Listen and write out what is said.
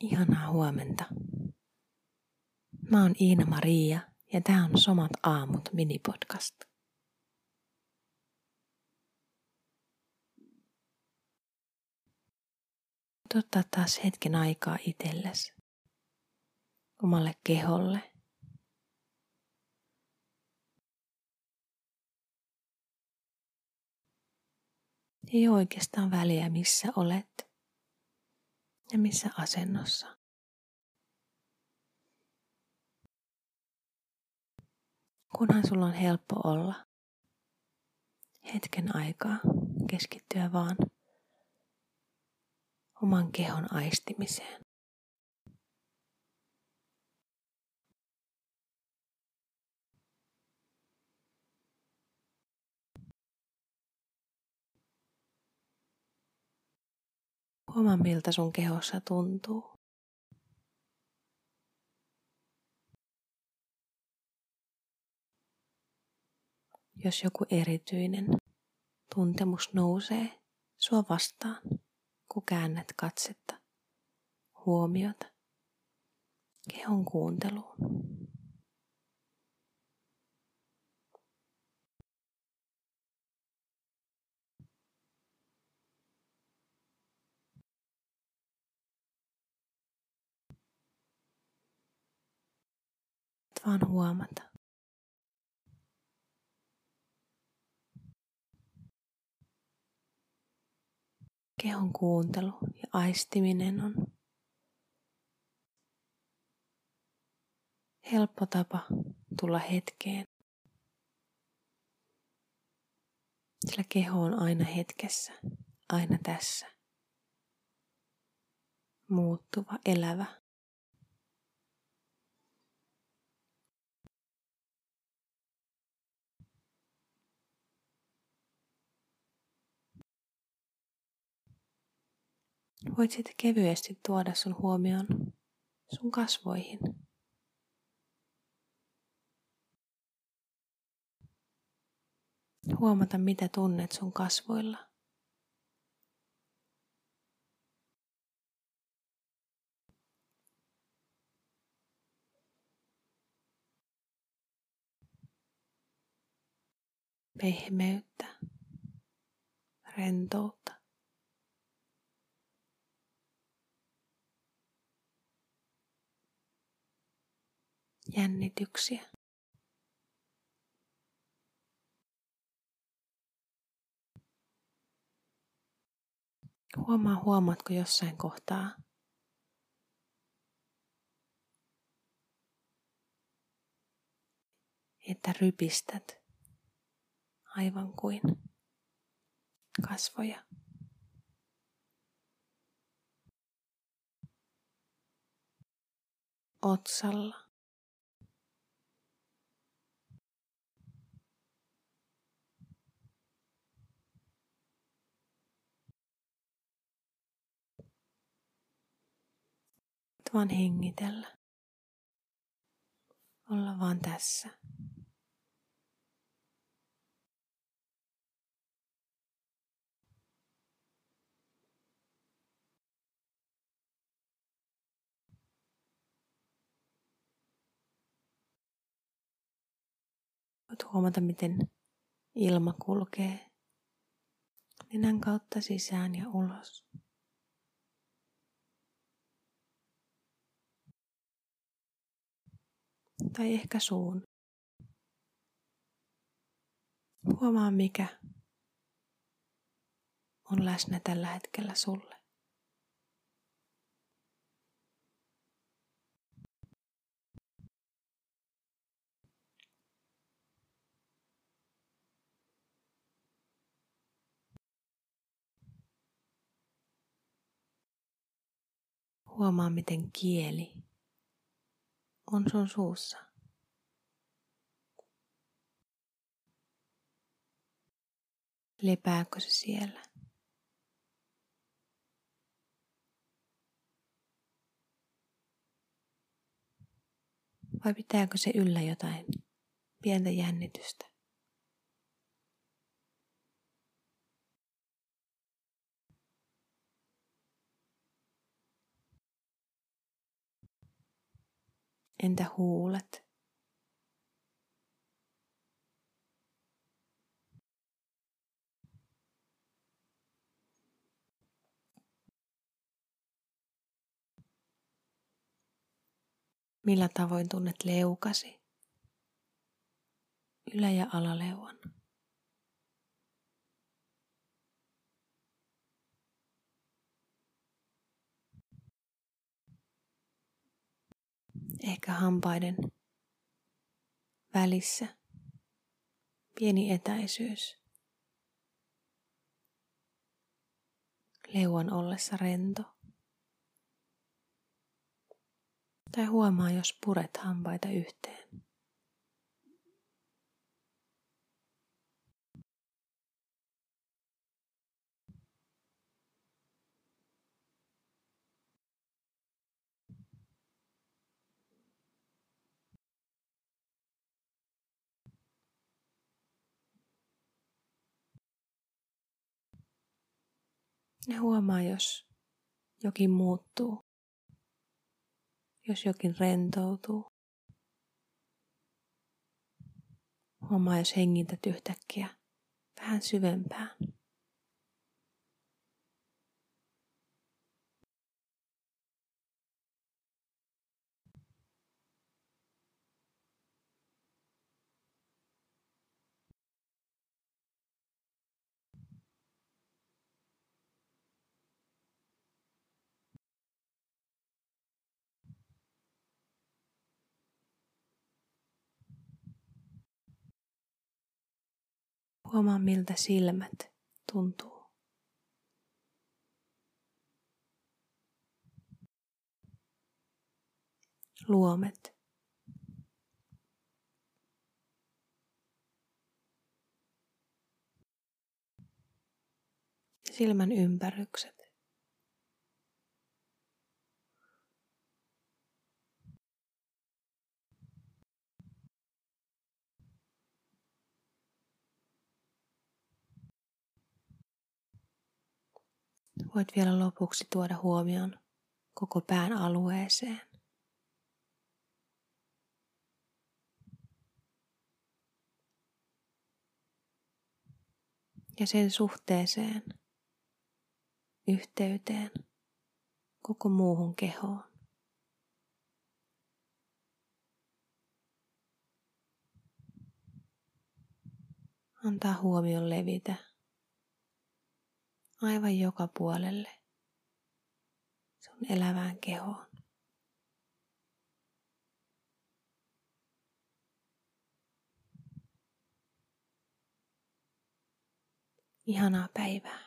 Ihanaa huomenta. Mä oon Iina-Maria ja tää on Somat aamut minipodcast. Ottaa taas hetken aikaa itsellesi, omalle keholle. Ei oikeastaan väliä, missä olet ja missä asennossa. Kunhan sulla on helppo olla hetken aikaa keskittyä vaan oman kehon aistimiseen. Huomaa miltä sun kehossa tuntuu. Jos joku erityinen tuntemus nousee sua vastaan, kun käännät katsetta, huomiota, kehon kuunteluun. Vaan huomata. Kehon kuuntelu ja aistiminen on helppo tapa tulla hetkeen. Sillä keho on aina hetkessä, aina tässä. Muuttuva, elävä. Voit sitten kevyesti tuoda sun huomioon sun kasvoihin. Huomata, mitä tunnet sun kasvoilla. Pehmeyttä, rentoutta. Jännityksiä. Huomaa, huomaatko jossain kohtaa, että rypistät aivan kuin kasvoja. Otsalla. Vaan hengitellä. Olla vaan tässä. Voit huomata, miten ilma kulkee nenän kautta sisään ja ulos. Tai ehkä suun. Huomaa mikä on läsnä tällä hetkellä sulle. Huomaa, miten kieli on sun suussa. Lepääkö se siellä? Vai pitääkö se yllä jotain pientä jännitystä? Entä huulet? Millä tavoin tunnet leukasi, ylä- ja alaleuan? Ehkä hampaiden välissä pieni etäisyys. Leuan ollessa rento. Tai huomaa, jos puret hampaita yhteen. Ja huomaa, jos jokin muuttuu jos jokin rentoutuu. Huomaa, jos hengität yhtäkkiä vähän syvempään. Huomaa miltä silmät tuntuu. Luomet. Silmän ympärykset. Voit vielä lopuksi tuoda huomion koko pään alueeseen. Ja sen suhteeseen, yhteyteen koko muuhun kehoon. Antaa huomion levitä aivan joka puolelle sun elävään kehoon. Ihanaa päivää.